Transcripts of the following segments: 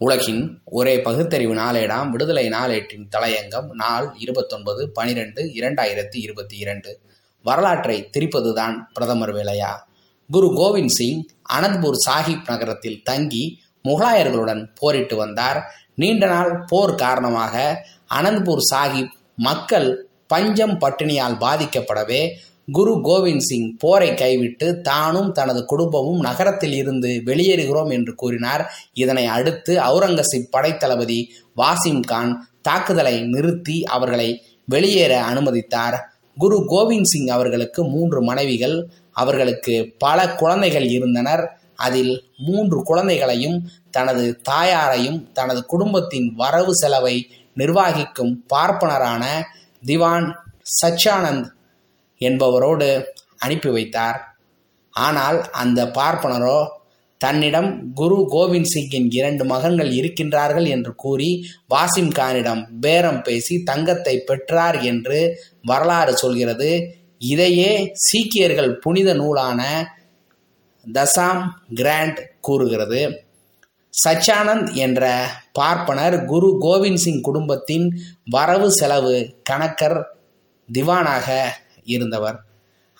உலகின் ஒரே பகுத்தறிவு நாளேடாம் விடுதலை நாளேட்டின் தலையங்கம் நாள் இருபத்தொன்பது பனிரெண்டு இரண்டாயிரத்தி இருபத்தி இரண்டு. வரலாற்றை திரிப்பதுதான் பிரதமர் வேலையா? குரு கோவிந்த் சிங் அனந்த்பூர் சாஹிப் நகரத்தில் தங்கி முகலாயர்களுடன் போரிட்டு வந்தார். நீண்ட நாள் போர் காரணமாக அனந்த்பூர் சாஹிப் மக்கள் பஞ்சம் பட்டினியால் பாதிக்கப்படவே குரு கோவிந்த் சிங் போரை கைவிட்டு தானும் தனது குடும்பமும் நகரத்தில் இருந்து வெளியேறுகிறோம் என்று கூறினார். இதனை அடுத்து அவுரங்கசீப் படைத்தளபதி வாசிம் கான் தாக்குதலை நிறுத்தி அவர்களை வெளியேற அனுமதித்தார். குரு கோவிந்த் சிங் அவர்களுக்கு மூன்று மனைவிகள் அவர்களுக்கு பல குழந்தைகள் இருந்தனர். அதில் மூன்று குழந்தைகளையும் தனது தாயாரையும் தனது குடும்பத்தின் வரவு செலவை நிர்வாகிக்கும் பார்ப்பனரான திவான் சச்சானந்த் என்பவரோடு அனுப்பி வைத்தார். ஆனால் அந்த பார்ப்பனரோ தன்னிடம் குரு கோவிந்த் சிங்கின் இரண்டு மகன்கள் இருக்கின்றார்கள் என்று கூறி வாசிம் கானிடம் பேரம் பேசி தங்கத்தை பெற்றார் என்று வரலாறு சொல்கிறது. இதையே சீக்கியர்கள் புனித நூலான தசாம் கிராண்ட் கூறுகிறது. சச்சானந்த் என்ற பார்ப்பனர் குரு கோவிந்த் சிங் குடும்பத்தின் வரவு செலவு கணக்கர் திவானாக இருந்தவர்.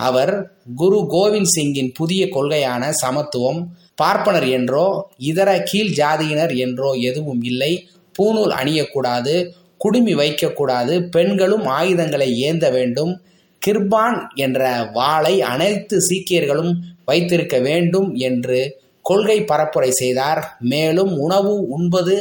அவர் குரு கோவிந்த் சிங்கின் புதிய கொள்கையான சமத்துவம் பார்ப்பனர் என்றோ இதர கீழ் ஜாதியினர் என்றோ எதுவும் இல்லை. பூநூல் அணியக்கூடாது குடுமி வைக்கக்கூடாது பெண்களும் ஆயுதங்களை ஏந்த வேண்டும். கிர்பான் என்ற வாளை அனைத்து சீக்கியர்களும் வைத்திருக்க வேண்டும் என்று கொள்கை பரப்புரை செய்தார். மேலும் உணவு உண்பது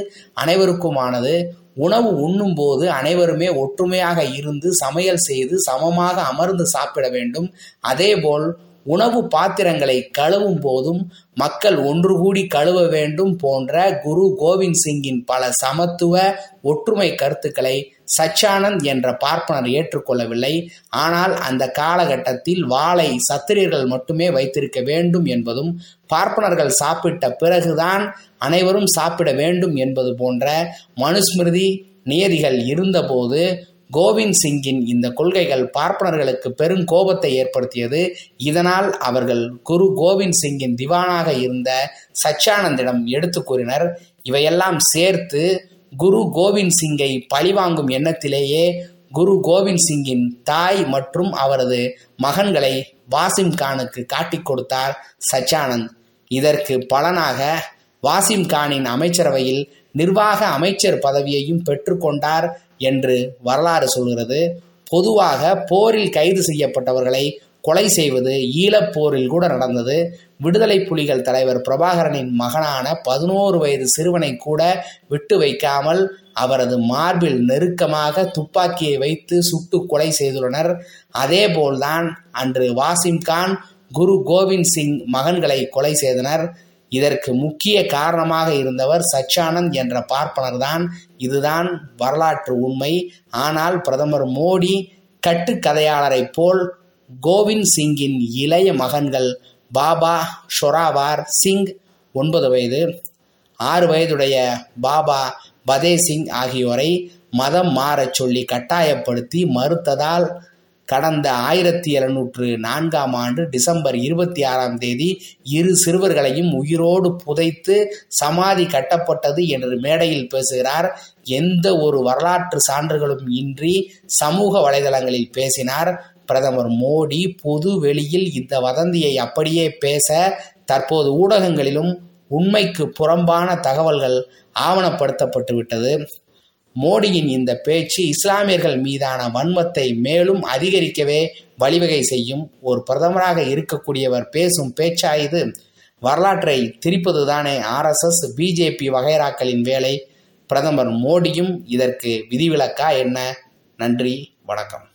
அனைவருக்குமானது. உணவு உண்ணும்போது அனைவருமே ஒற்றுமையாக இருந்து சமையல் செய்து சமமாக அமர்ந்து சாப்பிட வேண்டும். அதேபோல் உணவு பாத்திரங்களை கழுவும் போதும் மக்கள் ஒன்று கூடி கழுவ வேண்டும் போன்ற குரு கோவிந்த் சிங்கின் பல சமத்துவ ஒற்றுமை கருத்துக்களை சச்சானந்த் என்ற பார்ப்பனர் ஏற்றுக்கொள்ளவில்லை. ஆனால் அந்த காலகட்டத்தில் வாளை சத்திரியர்கள் மட்டுமே வைத்திருக்க வேண்டும் என்பதும் பார்ப்பனர்கள் சாப்பிட்ட பிறகுதான் அனைவரும் சாப்பிட வேண்டும் என்பது போன்ற மனுஸ்மிருதி நியதிகள் இருந்தபோது கோவிந்த் சிங்கின் இந்த கொள்கைகள் பார்ப்பனர்களுக்கு பெரும் கோபத்தை ஏற்படுத்தியது. இதனால் அவர்கள் குரு கோவிந்த் சிங்கின் திவானாக இருந்த சச்சானந்திடம் எடுத்து கூறினர். இவையெல்லாம் சேர்த்து குரு கோவிந்த் சிங்கை பழிவாங்கும் எண்ணத்திலேயே குரு கோவிந்த் சிங்கின் தாய் மற்றும் அவரது மகன்களை வாசிம் கானுக்கு காட்டிக் கொடுத்தார் சச்சானந்த் இதற்கு பலனாக வாசிம் கானின் அமைச்சரவையில் நிர்வாக அமைச்சர் பதவியையும் பெற்றுக்கொண்டார் என்று வரலாறு சொல்கிறது. பொதுவாக போரில் கைது செய்யப்பட்டவர்களை கொலை செய்வது ஈழப்போரில் கூட நடந்தது. விடுதலை புலிகள் தலைவர் பிரபாகரனின் மகனான பதினோரு வயது சிறுவனை கூட விட்டு வைக்காமல் அவரது மார்பில் நெருக்கமாக துப்பாக்கியை வைத்து சுட்டு கொலை செய்துள்ளனர். அதேபோல்தான் அன்று வாசிம் கான் குரு கோவிந்த் சிங் மகன்களை கொலை செய்தனர். இதற்கு முக்கிய காரணமாக இருந்தவர் சச்சானந்த் என்ற பார்ப்பனர் தான் இதுதான் வரலாற்று உண்மை. ஆனால் பிரதமர் மோடி கட்டுக்கதையாளரை போல் கோவிந்த் சிங்கின் இளைய மகன்கள் பாபா ஷொராவார் சிங் ஒன்பது வயது ஆறு வயதுடைய பாபா பதே சிங் ஆகியோரை மதம் மாறச் சொல்லி கட்டாயப்படுத்தி மறுத்ததால் கடந்த ஆயிரத்தி எழுநூற்று நான்காம் ஆண்டு டிசம்பர் இருபத்தி ஆறாம் தேதி இரு சிறுவர்களையும் உயிரோடு புதைத்து சமாதி கட்டப்பட்டது என்று மேடையில் பேசுகிறார். எந்த ஒரு வரலாற்று சான்றுகளும் இன்றி சமூக வலைதளங்களில் பேசினார். பிரதமர் மோடி பொது வெளியில் இந்த வதந்தியை அப்படியே பேச தற்போது ஊடகங்களிலும் உண்மைக்கு புறம்பான தகவல்கள் ஆவணப்படுத்தப்பட்டு விட்டது மோடியின் இந்த பேச்சு இஸ்லாமியர்கள் மீதான வன்மத்தை மேலும் அதிகரிக்கவே வழிவகை செய்யும் ஒரு பிரதமராக இருக்கக்கூடியவர் பேசும் பேச்சா இது வரலாற்றை திரிப்பதுதானே ஆர்எஸ்எஸ் பிஜேபி வகைராக்களின் வேலை. பிரதமர் மோடியும் இதற்கு விதிவிலக்கா என்ன? நன்றி வணக்கம்.